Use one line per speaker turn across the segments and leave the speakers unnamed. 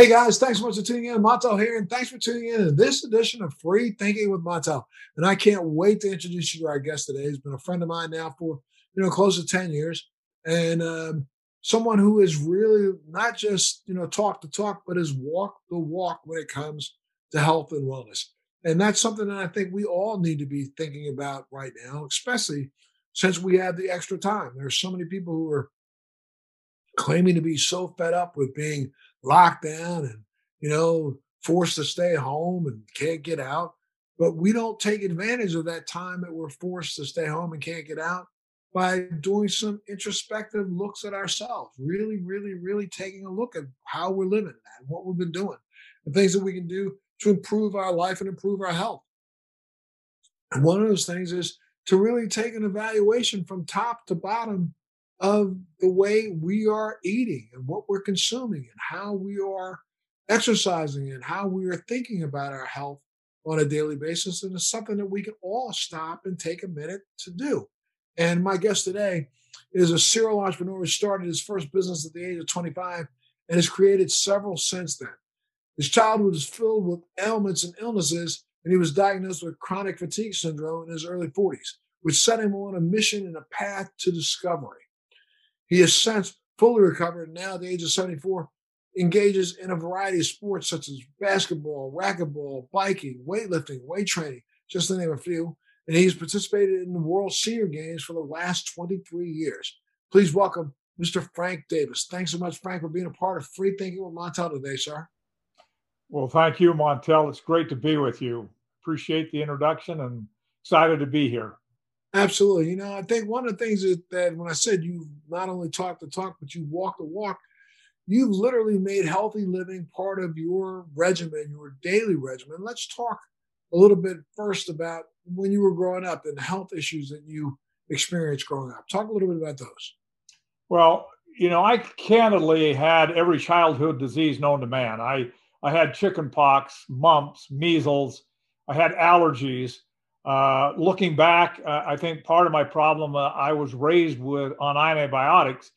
Hey guys, thanks so much for tuning in. Montel here, and thanks for tuning in to this edition of Free Thinking with Montel. And I can't wait to introduce you to our guest today. He's been a friend of mine now for you know close to ten years, and um, someone who is really not just you know talk the talk, but has walked the walk when it comes to health and wellness. And that's something that I think we all need to be thinking about right now, especially since we have the extra time. There's so many people who are claiming to be so fed up with being locked down and, you know, forced to stay home and can't get out. But we don't take advantage of that time that we're forced to stay home and can't get out by doing some introspective looks at ourselves, really, really, really taking a look at how we're living and what we've been doing and things that we can do to improve our life and improve our health. And one of those things is to really take an evaluation from top to bottom of the way we are eating and what we're consuming and how we are exercising and how we are thinking about our health on a daily basis. And it's something that we can all stop and take a minute to do. And my guest today is a serial entrepreneur who started his first business at the age of 25 and has created several since then. His childhood was filled with ailments and illnesses, and he was diagnosed with chronic fatigue syndrome in his early 40s, which set him on a mission and a path to discovery. He has since fully recovered and now at the age of 74 engages in a variety of sports such as basketball, racquetball, biking, weightlifting, weight training, just to name a few. And he's participated in the World Senior Games for the last 23 years. Please welcome Mr. Frank Davis. Thanks so much, Frank, for being a part of Free Thinking with Montel today, sir.
Well, thank you, Montel. It's great to be with you. Appreciate the introduction and excited to be here.
Absolutely. You know, I think one of the things that, that when I said you not only talk the talk, but you walk the walk, you've literally made healthy living part of your regimen, your daily regimen. Let's talk a little bit first about when you were growing up and the health issues that you experienced growing up. Talk a little bit about those.
Well, you know, I candidly had every childhood disease known to man. I I had chicken pox, mumps, measles. I had allergies. Uh, looking back, uh, I think part of my problem uh, I was raised with on antibiotics,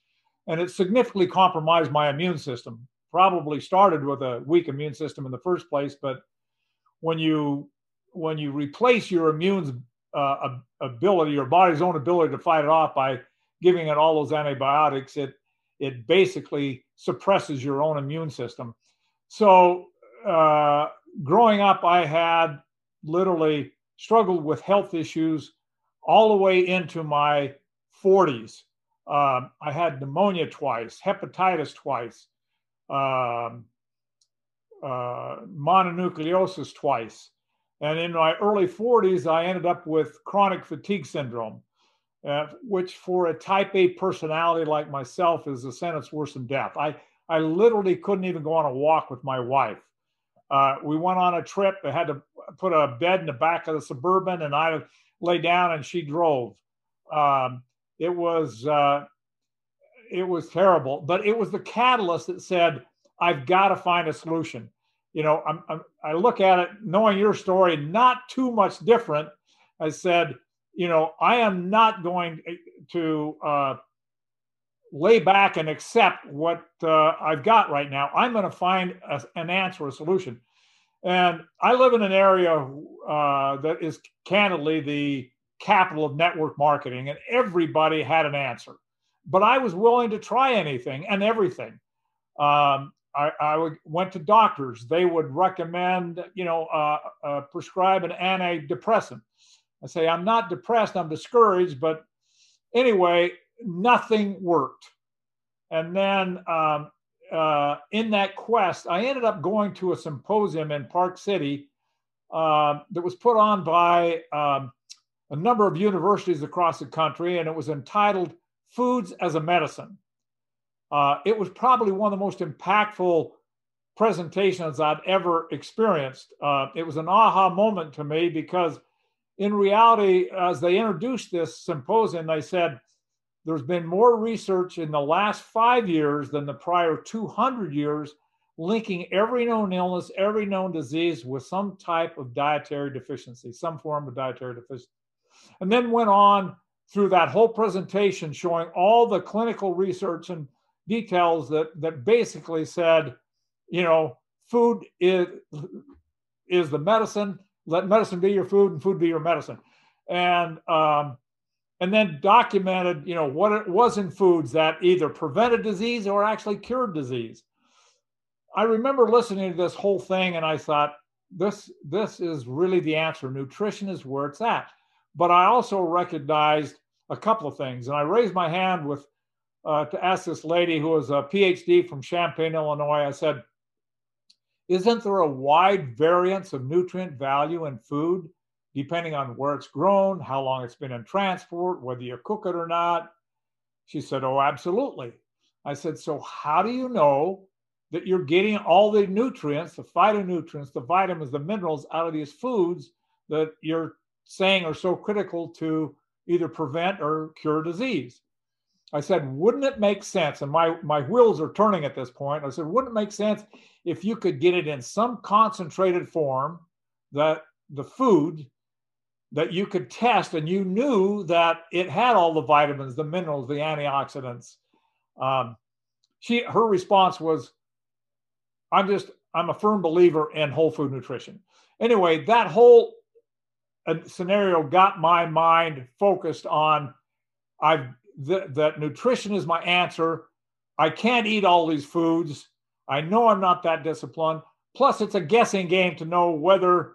and it significantly compromised my immune system. Probably started with a weak immune system in the first place, but when you when you replace your immune uh, ability, your body's own ability to fight it off by giving it all those antibiotics, it it basically suppresses your own immune system. So uh, growing up, I had literally struggled with health issues all the way into my 40s. Um, I had pneumonia twice, hepatitis twice, um, uh, mononucleosis twice. And in my early 40s, I ended up with chronic fatigue syndrome, uh, which for a type A personality like myself is a sentence worse than death. I, I literally couldn't even go on a walk with my wife. Uh, we went on a trip. I had to put a bed in the back of the suburban, and I lay down, and she drove. Um, it was uh, it was terrible, but it was the catalyst that said, "I've got to find a solution." You know, I'm, I'm, i look at it, knowing your story, not too much different. I said, you know, I am not going to uh, lay back and accept what uh, I've got right now. I'm going to find a, an answer, a solution. And I live in an area uh, that is candidly the capital of network marketing, and everybody had an answer. But I was willing to try anything and everything. Um, I, I went to doctors. They would recommend, you know, uh, uh, prescribe an antidepressant. I say, I'm not depressed, I'm discouraged, but anyway, nothing worked. And then um, uh, in that quest, I ended up going to a symposium in Park City uh, that was put on by um, a number of universities across the country, and it was entitled Foods as a Medicine. Uh, it was probably one of the most impactful presentations I'd ever experienced. Uh, it was an aha moment to me because, in reality, as they introduced this symposium, they said, there's been more research in the last five years than the prior 200 years linking every known illness, every known disease with some type of dietary deficiency, some form of dietary deficiency. And then went on through that whole presentation showing all the clinical research and details that, that basically said you know, food is is the medicine. Let medicine be your food, and food be your medicine. And um, and then documented, you know, what it was in foods that either prevented disease or actually cured disease. I remember listening to this whole thing, and I thought, this this is really the answer. Nutrition is where it's at. But I also recognized a couple of things, and I raised my hand with uh, to ask this lady who was a PhD from Champaign, Illinois. I said, "Isn't there a wide variance of nutrient value in food, depending on where it's grown, how long it's been in transport, whether you cook it or not?" She said, "Oh, absolutely." I said, "So how do you know?" that you're getting all the nutrients, the phytonutrients, the vitamins, the minerals out of these foods that you're saying are so critical to either prevent or cure disease. I said, wouldn't it make sense? And my, my wheels are turning at this point. I said, wouldn't it make sense if you could get it in some concentrated form that the food that you could test and you knew that it had all the vitamins, the minerals, the antioxidants? Um, she, her response was, I'm just I'm a firm believer in whole food nutrition. Anyway, that whole uh, scenario got my mind focused on I've th- that nutrition is my answer. I can't eat all these foods. I know I'm not that disciplined. Plus, it's a guessing game to know whether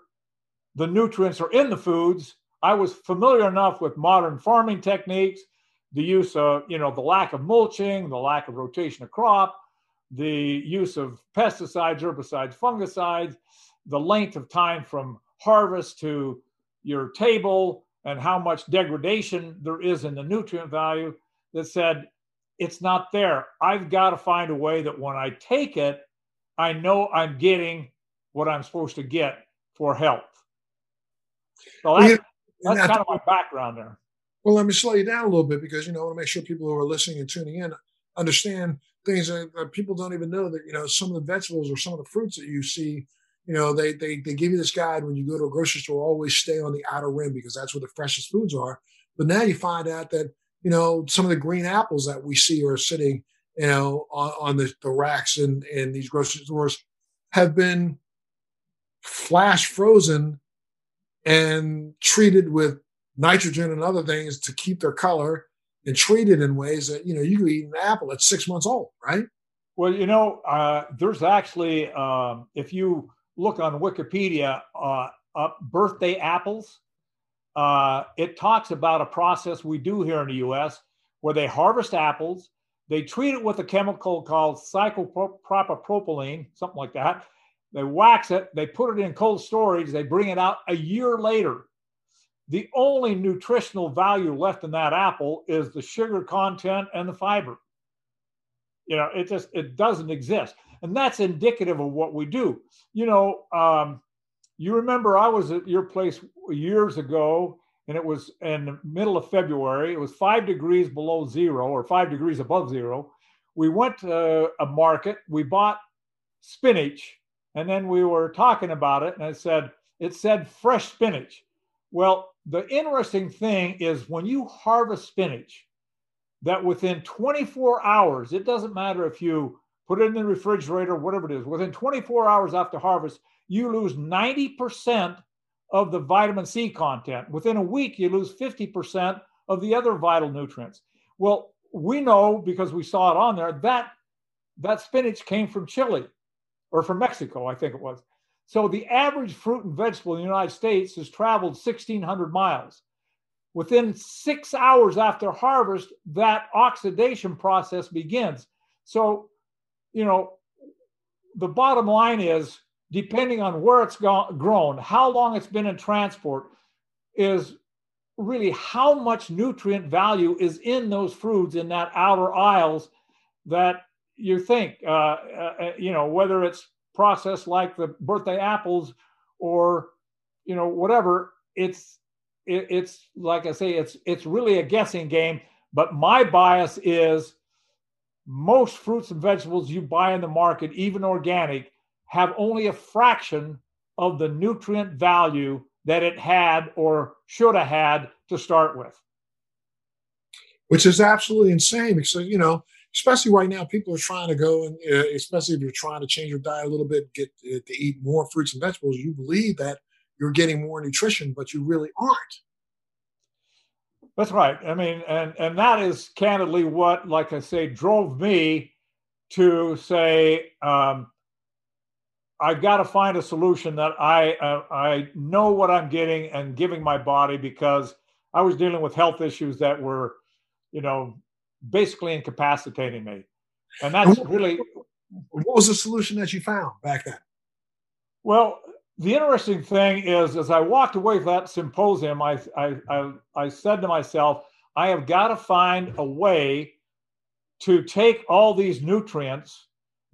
the nutrients are in the foods. I was familiar enough with modern farming techniques, the use of, you know, the lack of mulching, the lack of rotation of crop, the use of pesticides, herbicides, fungicides, the length of time from harvest to your table, and how much degradation there is in the nutrient value that said it's not there. I've got to find a way that when I take it, I know I'm getting what I'm supposed to get for health. So that's, well, that's kind of my background there.
Well, let me slow you down a little bit because you know I want to make sure people who are listening and tuning in understand things that, that, people don't even know that you know some of the vegetables or some of the fruits that you see you know they, they they give you this guide when you go to a grocery store always stay on the outer rim because that's where the freshest foods are but now you find out that you know some of the green apples that we see are sitting you know on, on the, the racks in in these grocery stores have been flash frozen and treated with nitrogen and other things to keep their color and treated in ways that you know you could eat an apple at six months old, right?
Well, you know, uh, there's actually um, if you look on Wikipedia, uh, birthday apples. Uh, it talks about a process we do here in the U.S. where they harvest apples, they treat it with a chemical called cyclopropylene, something like that. They wax it, they put it in cold storage, they bring it out a year later the only nutritional value left in that apple is the sugar content and the fiber. You know, it just it doesn't exist, and that's indicative of what we do. You know, um, you remember I was at your place years ago, and it was in the middle of February. It was five degrees below zero or five degrees above zero. We went to a market. We bought spinach, and then we were talking about it, and it said it said fresh spinach. Well, the interesting thing is when you harvest spinach, that within 24 hours, it doesn't matter if you put it in the refrigerator, whatever it is, within 24 hours after harvest, you lose 90% of the vitamin C content. Within a week, you lose 50% of the other vital nutrients. Well, we know because we saw it on there that that spinach came from Chile or from Mexico, I think it was. So the average fruit and vegetable in the United States has traveled 1,600 miles. Within six hours after harvest, that oxidation process begins. So, you know, the bottom line is depending on where it's grown, how long it's been in transport, is really how much nutrient value is in those fruits in that outer aisles that you think, uh, uh, uh you know, whether it's processed like the birthday apples or you know whatever it's it, it's like i say it's it's really a guessing game. But my bias is most fruits and vegetables you buy in the market even organic have only a fraction of the nutrient value that it had or should have had to start with.
Which is absolutely insane because you know especially right now, people are trying to go and uh, especially if you're trying to change your diet a little bit, get uh, to eat more fruits and vegetables. You believe that you're getting more nutrition, but you really aren't.
That's right. I mean, and and that is candidly what, like I say, drove me to say um, I've got to find a solution that I uh, I know what I'm getting and giving my body because I was dealing with health issues that were, you know, basically incapacitating me, and that's really.
What was the solution that you found back then?
Well, the interesting thing is, as I walked away from that symposium, I, I, I, I said to myself, I have got to find a way to take all these nutrients,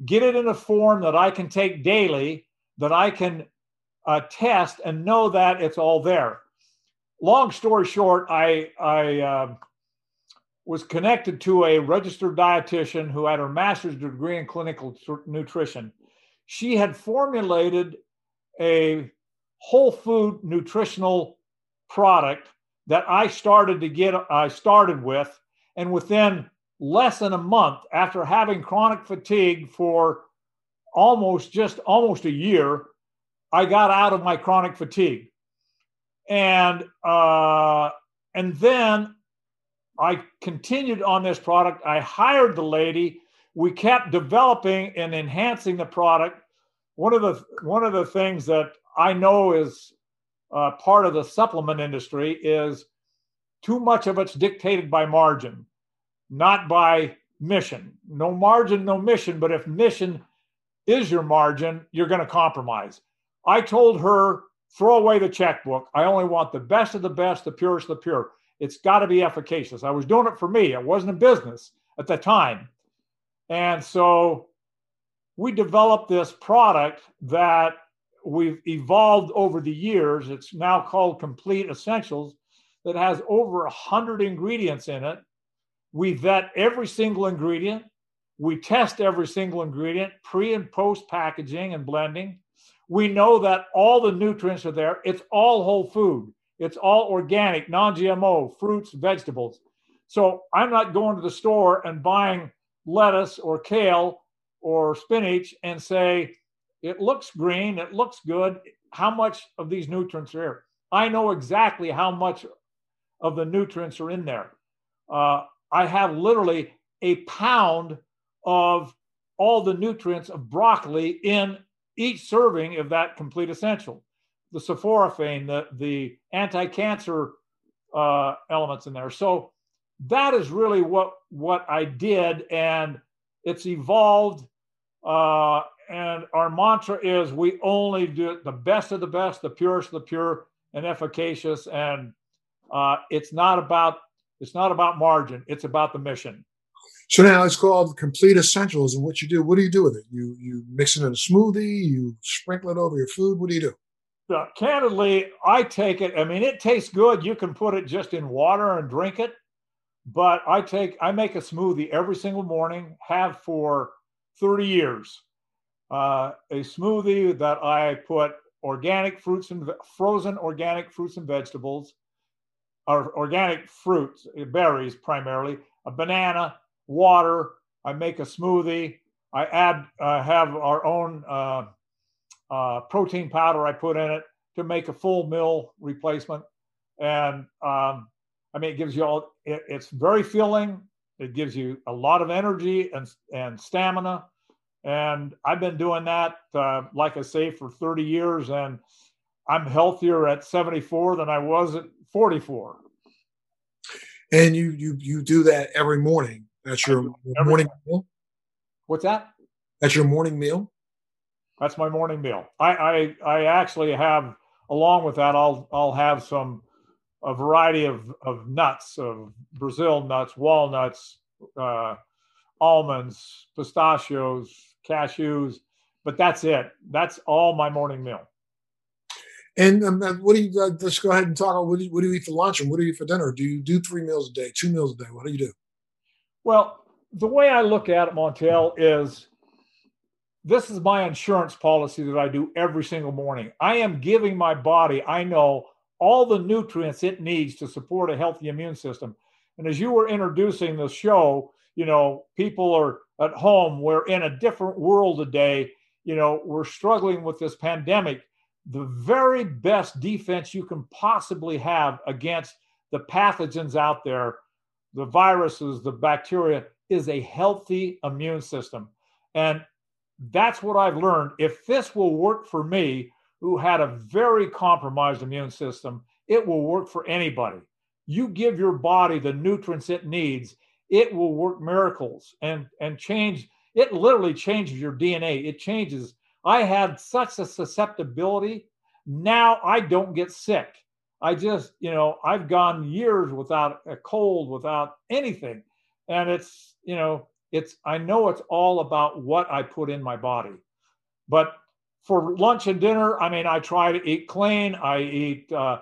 get it in a form that I can take daily, that I can uh, test and know that it's all there. Long story short, I, I uh, was connected to a registered dietitian who had her master's degree in clinical nutrition. She had formulated a whole food nutritional product that I started to get I started with and within less than a month after having chronic fatigue for almost just almost a year I got out of my chronic fatigue and uh, and then I continued on this product I hired the lady we kept developing and enhancing the product one of the one of the things that I know is uh, part of the supplement industry is too much of it's dictated by margin, not by mission. No margin, no mission. But if mission is your margin, you're going to compromise. I told her, throw away the checkbook. I only want the best of the best, the purest of the pure. It's got to be efficacious. I was doing it for me. I wasn't in business at the time. And so we developed this product that we've evolved over the years. It's now called Complete Essentials that has over 100 ingredients in it. We vet every single ingredient. We test every single ingredient pre and post packaging and blending. We know that all the nutrients are there. It's all whole food. It's all organic, non GMO, fruits, vegetables. So I'm not going to the store and buying lettuce or kale or spinach and say, it looks green, it looks good. How much of these nutrients are here? I know exactly how much of the nutrients are in there. Uh, I have literally a pound of all the nutrients of broccoli in each serving of that complete essential. The sulforaphane, the, the anti cancer uh, elements in there. So that is really what, what I did. And it's evolved uh, and our mantra is we only do the best of the best, the purest of the pure, and efficacious. And uh, it's not about it's not about margin. It's about the mission.
So now it's called complete essentials. And what you do, what do you do with it? You you mix it in a smoothie. You sprinkle it over your food. What do you do?
Uh, candidly, I take it. I mean, it tastes good. You can put it just in water and drink it. But I take I make a smoothie every single morning. Have for 30 years. Uh, a smoothie that I put organic fruits and frozen organic fruits and vegetables, or organic fruits, berries primarily, a banana, water. I make a smoothie. I add, uh, have our own uh, protein powder I put in it to make a full meal replacement. And um, I mean, it gives you all, it, it's very filling. It gives you a lot of energy and, and stamina. And I've been doing that, uh, like I say, for 30 years. And I'm healthier at 74 than I was at 44.
And you you you do that every morning. That's your morning meal.
What's that?
That's your morning meal.
That's my morning meal. I I, I actually have along with that I'll I'll have some a variety of, of nuts, of Brazil nuts, walnuts, uh, almonds, pistachios, cashews, but that's it. That's all my morning meal.
And um, what do you? Uh, let's go ahead and talk. What do, you, what do you eat for lunch and what do you eat for dinner? Do you do three meals a day, two meals a day? What do you do?
Well, the way I look at it, Montel, is this is my insurance policy that I do every single morning. I am giving my body, I know, all the nutrients it needs to support a healthy immune system. And as you were introducing the show, you know, people are at home. We're in a different world today. You know, we're struggling with this pandemic. The very best defense you can possibly have against the pathogens out there, the viruses, the bacteria, is a healthy immune system. And that's what I've learned. If this will work for me, who had a very compromised immune system, it will work for anybody. You give your body the nutrients it needs, it will work miracles and and change. It literally changes your DNA. It changes. I had such a susceptibility. Now I don't get sick. I just, you know, I've gone years without a cold, without anything. And it's, you know, it's, I know it's all about what I put in my body. But for lunch and dinner, I mean, I try to eat clean. I eat uh,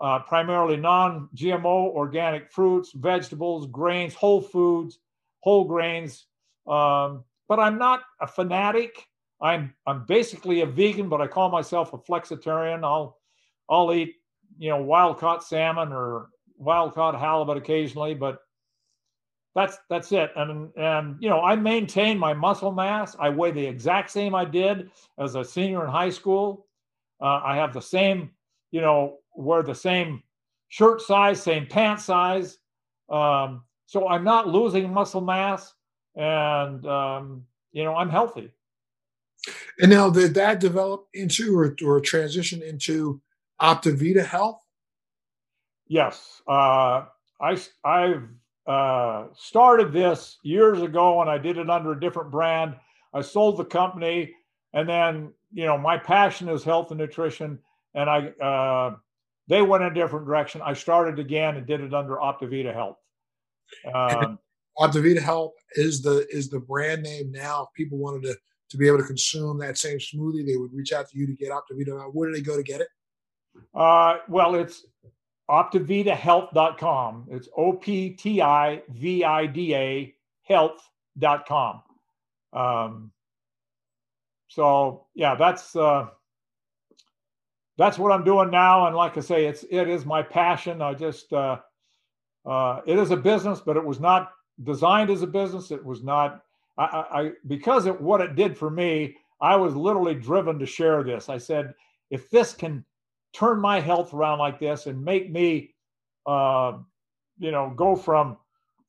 uh, primarily non GMO organic fruits, vegetables, grains, whole foods, whole grains. Um, but I'm not a fanatic. I'm I'm basically a vegan, but I call myself a flexitarian. I'll I'll eat you know wild caught salmon or wild caught halibut occasionally, but that's that's it. And and you know I maintain my muscle mass. I weigh the exact same I did as a senior in high school. Uh, I have the same you know wear the same shirt size, same pant size. Um, so I'm not losing muscle mass, and um, you know I'm healthy.
And now, did that develop into or, or transition into Optivida Health?
Yes, uh, I I've uh, started this years ago, and I did it under a different brand. I sold the company, and then you know my passion is health and nutrition, and I uh, they went in a different direction. I started again and did it under Optivida Health.
Um, Optivida Health is the is the brand name now. If people wanted to to be able to consume that same smoothie, they would reach out to you to get Optivida. Where do they go to get it?
Uh, well, it's optividahealth.com. It's O P T I V I D A health.com. Um, so yeah, that's uh, that's what I'm doing now. And like I say, it's it is my passion. I just uh, uh, it is a business, but it was not designed as a business. It was not I, I because of what it did for me. I was literally driven to share this. I said, if this can turn my health around like this and make me, uh, you know, go from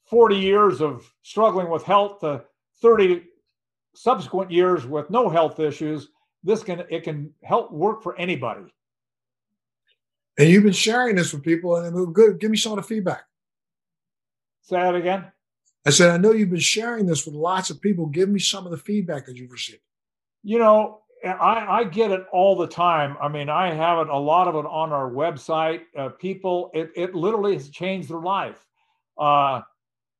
40 years of struggling with health to 30 subsequent years with no health issues, this can it can help work for anybody.
And you've been sharing this with people, and it good. Give me some of the feedback.
Say that again.
I said, I know you've been sharing this with lots of people. Give me some of the feedback that you've received.
You know, I, I get it all the time. I mean, I have it a lot of it on our website. Uh, people, it, it literally has changed their life. Uh,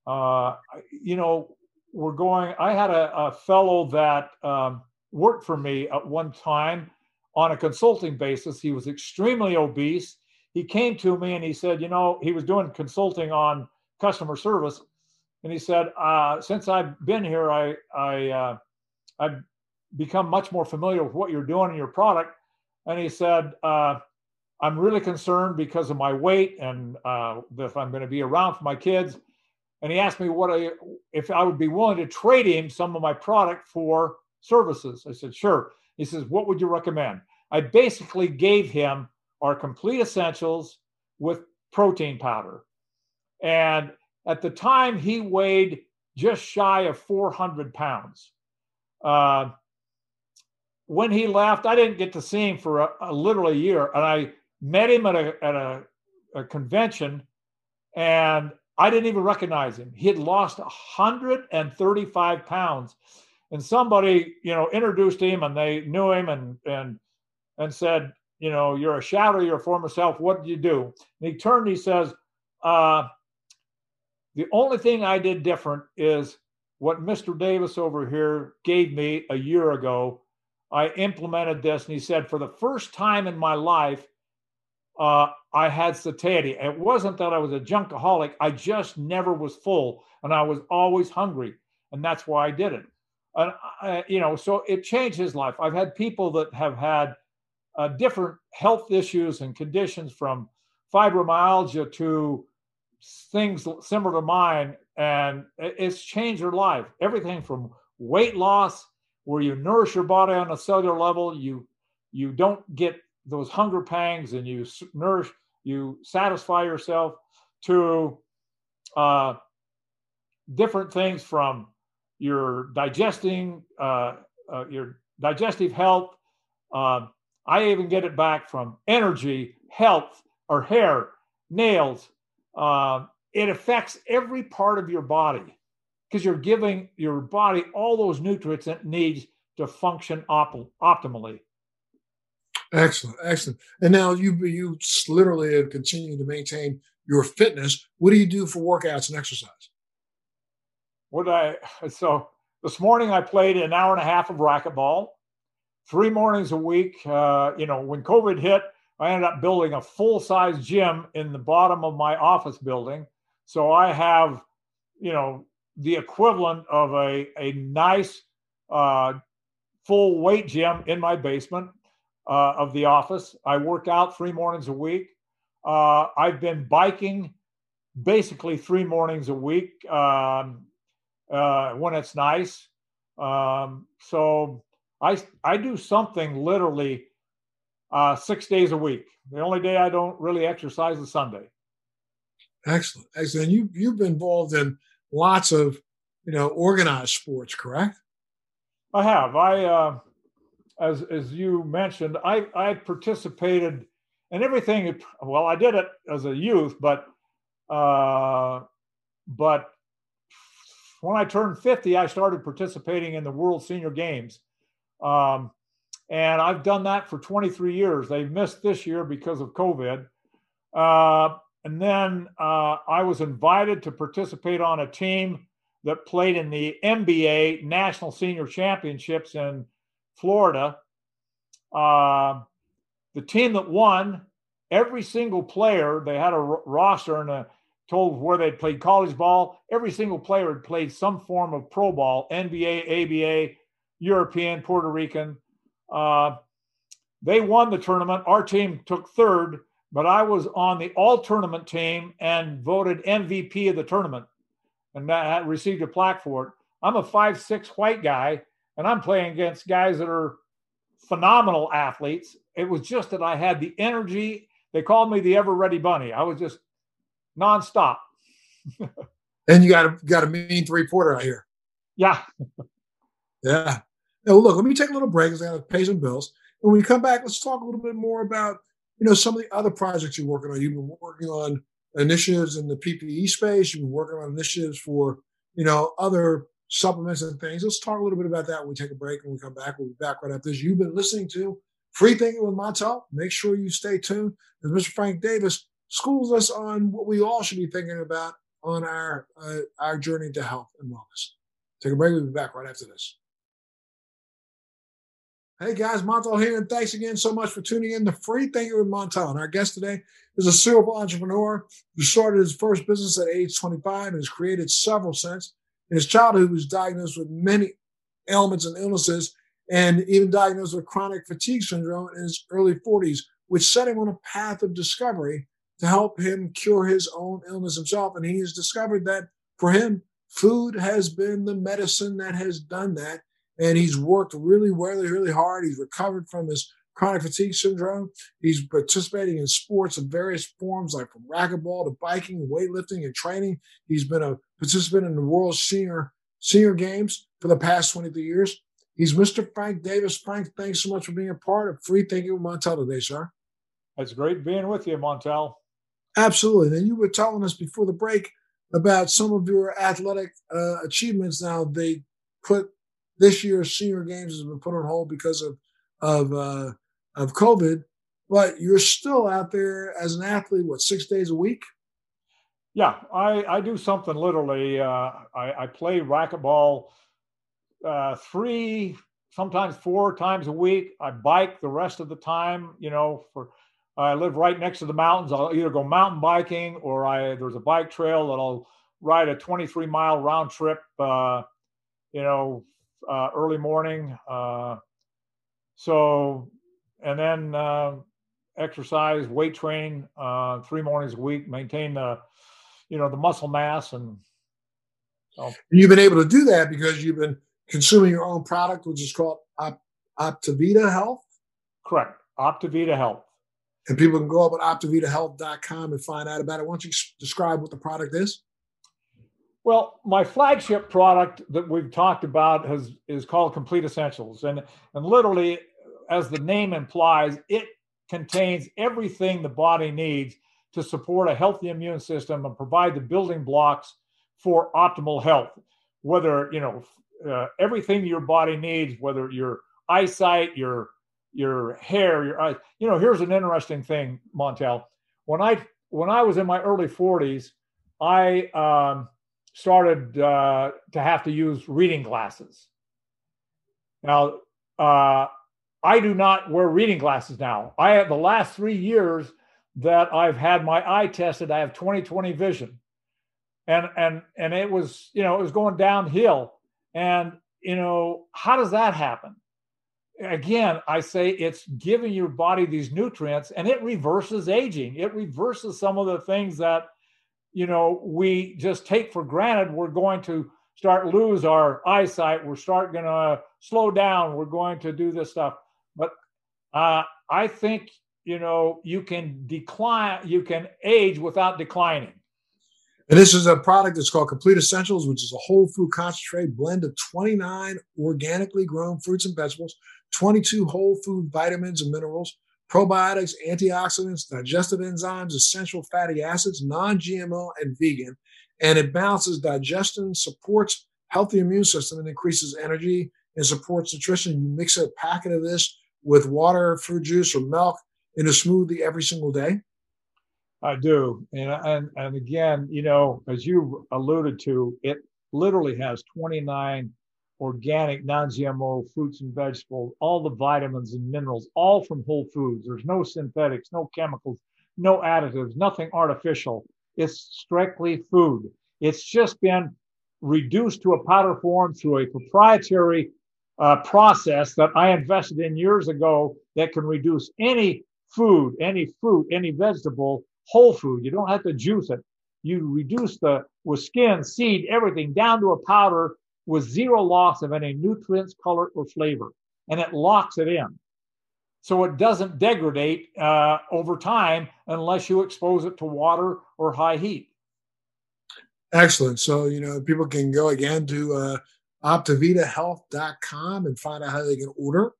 uh, you know, we're going. I had a, a fellow that um, worked for me at one time on a consulting basis. He was extremely obese. He came to me and he said, you know, he was doing consulting on customer service, and he said, uh, since I've been here, I I uh, I've become much more familiar with what you're doing in your product. And he said, uh, I'm really concerned because of my weight and uh, if I'm going to be around for my kids. And he asked me what I, if I would be willing to trade him some of my product for services. I said, sure. He says, what would you recommend? I basically gave him our complete essentials with protein powder. And at the time, he weighed just shy of 400 pounds. Uh, when he left, I didn't get to see him for a, a literally a year, and I met him at a at a, a convention, and I didn't even recognize him. He had lost 135 pounds, and somebody you know introduced him, and they knew him, and and and said, you know, you're a shadow of your former self. What did you do? And he turned. He says, uh, the only thing I did different is what Mr. Davis over here gave me a year ago I implemented this, and he said, for the first time in my life, uh, I had satiety. It wasn't that I was a junkaholic; I just never was full, and I was always hungry, and that's why I did it. And I, you know, so it changed his life. I've had people that have had uh, different health issues and conditions, from fibromyalgia to things similar to mine, and it's changed their life. Everything from weight loss, where you nourish your body on a cellular level, you you don't get those hunger pangs, and you nourish, you satisfy yourself, to uh, different things from your digesting, uh, uh, your digestive health. Uh, I even get it back from energy, health, or hair, nails. Uh, it affects every part of your body because you're giving your body all those nutrients it needs to function op- optimally.
Excellent, excellent. And now you you literally have continued to maintain your fitness. What do you do for workouts and exercise?
What I so this morning I played an hour and a half of racquetball, three mornings a week. Uh, you know, when COVID hit, I ended up building a full size gym in the bottom of my office building. So I have, you know, the equivalent of a, a nice uh, full weight gym in my basement uh, of the office. I work out three mornings a week. Uh, I've been biking basically three mornings a week um, uh, when it's nice. Um, so I I do something literally uh, six days a week. The only day I don't really exercise is Sunday.
Excellent, excellent. You you've been involved in lots of you know organized sports, correct?
I have. I uh, as as you mentioned, I I participated in everything. Well, I did it as a youth, but uh, but when I turned 50, I started participating in the World Senior Games. Um, and I've done that for 23 years. They missed this year because of COVID. Uh, and then uh, I was invited to participate on a team that played in the NBA National Senior Championships in Florida. Uh, the team that won, every single player, they had a r- roster and a, told where they'd played college ball. Every single player had played some form of pro ball, NBA, ABA, European, Puerto Rican. Uh, they won the tournament. Our team took third, but I was on the all tournament team and voted MVP of the tournament and that received a plaque for it. I'm a five six white guy, and I'm playing against guys that are phenomenal athletes. It was just that I had the energy. They called me the ever ready bunny. I was just nonstop.
and you got a got a mean three pointer out here.
Yeah.
yeah. Now, look, let me take a little break because I got to pay some bills. When we come back, let's talk a little bit more about you know some of the other projects you're working on. You've been working on initiatives in the PPE space. You've been working on initiatives for you know other supplements and things. Let's talk a little bit about that when we take a break. and we come back, we'll be back right after this. You've been listening to Free Thinking with Montel. Make sure you stay tuned as Mr. Frank Davis schools us on what we all should be thinking about on our uh, our journey to health and wellness. Take a break. We'll be back right after this. Hey guys, Montel here, and thanks again so much for tuning in to Free Thinking with Montel. And our guest today is a serial entrepreneur who started his first business at age 25 and has created several since. In his childhood, he was diagnosed with many ailments and illnesses, and even diagnosed with chronic fatigue syndrome in his early 40s, which set him on a path of discovery to help him cure his own illness himself. And he has discovered that for him, food has been the medicine that has done that and he's worked really, really, really hard. He's recovered from his chronic fatigue syndrome. He's participating in sports of various forms, like from racquetball to biking, weightlifting, and training. He's been a participant in the World Senior Senior Games for the past 23 years. He's Mr. Frank Davis. Frank, thanks so much for being a part of Free Thinking with Montel today, sir.
It's great being with you, Montel.
Absolutely. And you were telling us before the break about some of your athletic uh, achievements. Now, they put this year's senior games has been put on hold because of of uh, of COVID. But you're still out there as an athlete. What six days a week?
Yeah, I, I do something literally. Uh, I, I play racquetball uh, three, sometimes four times a week. I bike the rest of the time. You know, for I live right next to the mountains. I'll either go mountain biking or I there's a bike trail that I'll ride a 23 mile round trip. Uh, you know, uh, early morning. Uh, so, and then uh, exercise, weight train uh, three mornings a week, maintain the, you know, the muscle mass and
So, you've been able to do that because you've been consuming your own product, which is called Op- Optivida Health.
Correct, Optivida Health.
And people can go up at optividahealth.com and find out about it. Why don't you describe what the product is?
Well, my flagship product that we've talked about has is called Complete Essentials, and and literally, as the name implies, it contains everything the body needs to support a healthy immune system and provide the building blocks for optimal health. Whether you know uh, everything your body needs, whether your eyesight, your your hair, your eyes. You know, here's an interesting thing, Montel. When I when I was in my early 40s, I um, started uh, to have to use reading glasses. Now, uh, I do not wear reading glasses now. I have the last three years that I've had my eye tested. I have 20/20 vision, and and and it was you know it was going downhill. And you know how does that happen? Again, I say it's giving your body these nutrients, and it reverses aging. It reverses some of the things that you know we just take for granted we're going to start lose our eyesight. We're start going to slow down. We're going to do this stuff. But uh, i think you know you can decline you can age without declining.
And this is a product that's called complete essentials which is a whole food concentrate blend of 29 organically grown fruits and vegetables 22 whole food vitamins and minerals probiotics, antioxidants, digestive enzymes, essential fatty acids, non GMO, and vegan. And it balances digestion, supports healthy immune system, and increases energy and supports nutrition. You mix a packet of this with water, fruit juice, or milk in a smoothie every single day.
I do, and and and again, you know, as you alluded to, it literally has 29 organic, non GMO fruits and vegetables, all the vitamins and minerals, all from whole foods. There's no synthetics, no chemicals, no additives, nothing artificial. It's strictly food. It's just been reduced to a powder form through a proprietary uh, process that I invested in years ago that can reduce any food, any fruit, any vegetable, whole food. You don't have to juice it. You reduce the with skin, seed, everything down to a powder with zero loss of any nutrients, color, or flavor, and it locks it in. So it doesn't degrade uh, over time unless you expose it to water or high heat.
Excellent. So, you know, people can go again to uh, optividahealth.com and find out how they can order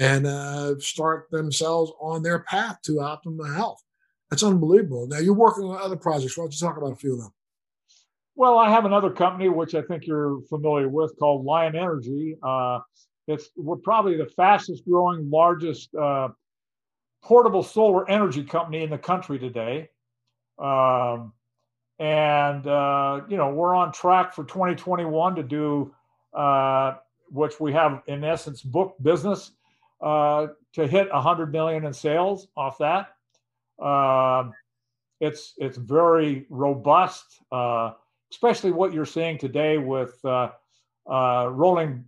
and uh, start themselves on their path to optimal health. That's unbelievable. Now, you're working on other projects. Why don't you talk about a few of them?
Well, I have another company which I think you're familiar with called Lion Energy. Uh, it's we're probably the fastest growing, largest uh, portable solar energy company in the country today. Um, and uh, you know we're on track for 2021 to do uh, which we have in essence book business uh, to hit 100 million in sales off that. Um, it's it's very robust. Especially what you're seeing today with uh, uh, rolling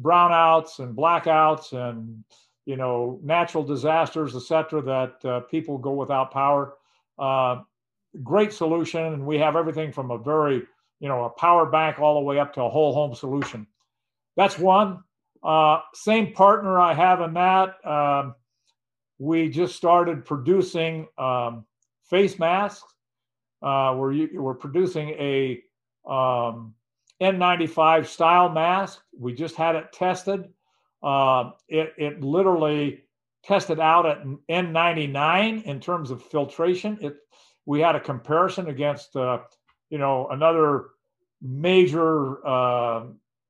brownouts and blackouts and you know natural disasters, etc. That uh, people go without power. Uh, great solution, and we have everything from a very you know a power bank all the way up to a whole home solution. That's one. Uh, same partner I have in that. Um, we just started producing um, face masks uh, we're, we're producing a um, N95 style mask. We just had it tested. Uh, it, it literally tested out at N99 in terms of filtration. It, we had a comparison against, uh, you know, another major uh,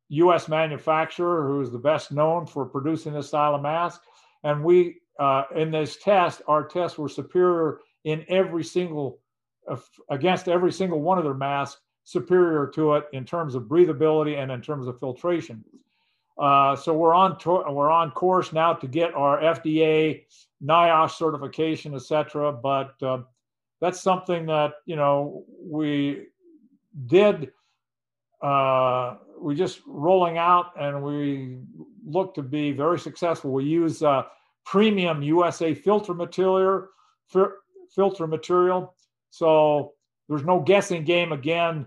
U.S. manufacturer who is the best known for producing this style of mask. And we, uh, in this test, our tests were superior in every single against every single one of their masks, superior to it in terms of breathability and in terms of filtration. Uh, so we're on we're on course now to get our FDA NIOSH certification, etc. But uh, that's something that you know we did. Uh, we just rolling out, and we look to be very successful. We use uh, premium USA filter material, filter material so there's no guessing game again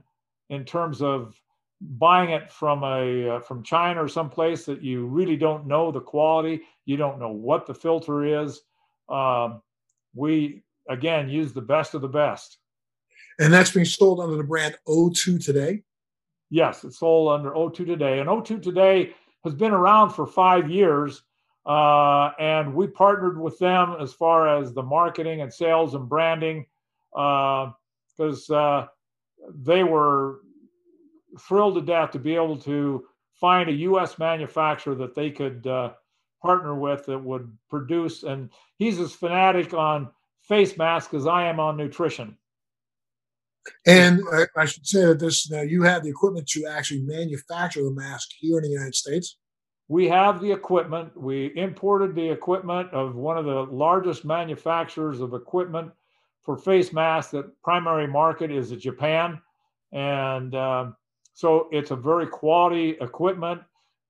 in terms of buying it from a uh, from China or someplace that you really don't know the quality, you don't know what the filter is. Um, we again use the best of the best.
And that's being sold under the brand O2 today.
Yes, it's sold under O2 today, and O2 today has been around for five years. Uh, and we partnered with them as far as the marketing and sales and branding because uh, uh, they were thrilled to death to be able to find a U.S. manufacturer that they could uh, partner with that would produce. And he's as fanatic on face masks as I am on nutrition.
And I should say that this now you have the equipment to actually manufacture the mask here in the United States.
We have the equipment. We imported the equipment of one of the largest manufacturers of equipment for face masks. the primary market is Japan, and uh, so it's a very quality equipment,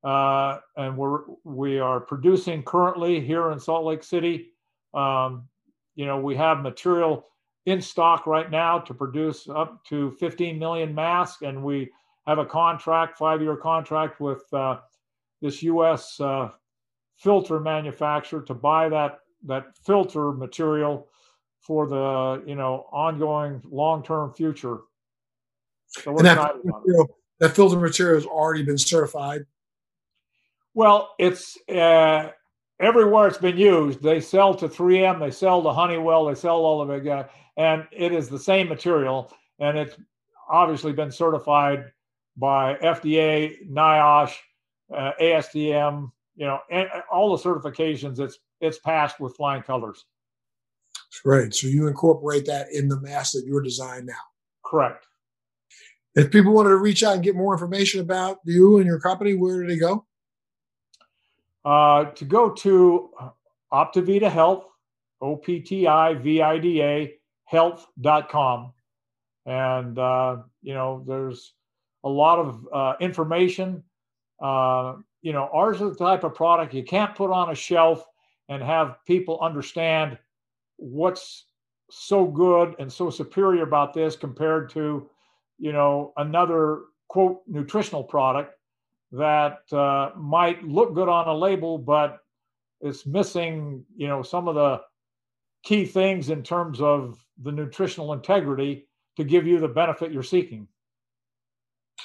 uh, and we're we are producing currently here in Salt Lake City. Um, you know, we have material in stock right now to produce up to 15 million masks, and we have a contract, five-year contract with uh, this U.S. Uh, filter manufacturer to buy that that filter material for the you know ongoing long-term future.
So we're that, material, that filter material has already been certified.
Well, it's uh, everywhere it's been used. They sell to 3M, they sell to Honeywell, they sell all of it, uh, and it is the same material, and it's obviously been certified by FDA, NIOSH, uh, ASTM, you know, and all the certifications. It's it's passed with flying colors.
Right. So you incorporate that in the mask that you're designing now.
Correct.
If people wanted to reach out and get more information about you and your company, where do they go?
Uh, to go to Optivida Health, O P T I V I D A health.com. And, uh, you know, there's a lot of uh, information. Uh, you know, ours is the type of product you can't put on a shelf and have people understand what's so good and so superior about this compared to you know another quote nutritional product that uh, might look good on a label but it's missing you know some of the key things in terms of the nutritional integrity to give you the benefit you're seeking.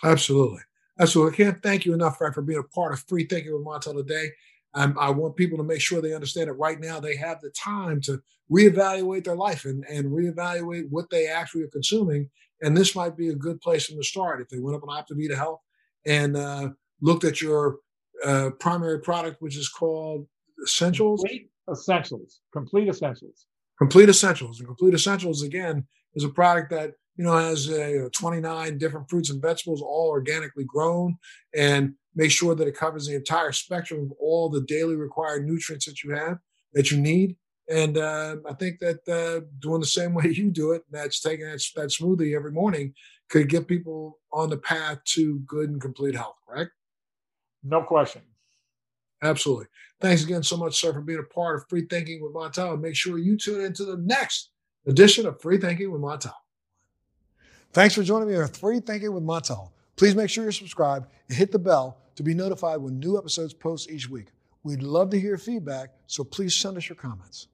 Absolutely. Absolutely. I can't thank you enough Frank, for being a part of free thinking with montel today um, I want people to make sure they understand that right now they have the time to reevaluate their life and, and reevaluate what they actually are consuming. And this might be a good place from the start. If they went up on Optivida Health and uh, looked at your uh, primary product, which is called Essentials.
Complete Essentials. Complete Essentials.
Complete Essentials. And Complete Essentials, again, is a product that you know has uh, 29 different fruits and vegetables, all organically grown, and make sure that it covers the entire spectrum of all the daily required nutrients that you have that you need. And uh, I think that uh, doing the same way you do it, that's taking that, that smoothie every morning, could get people on the path to good and complete health, correct?
No question.
Absolutely. Thanks again so much, sir, for being a part of Free Thinking with Montel. And make sure you tune into the next edition of Free Thinking with Montel. Thanks for joining me on Free Thinking with Montel. Please make sure you're subscribed and hit the bell to be notified when new episodes post each week. We'd love to hear feedback, so please send us your comments.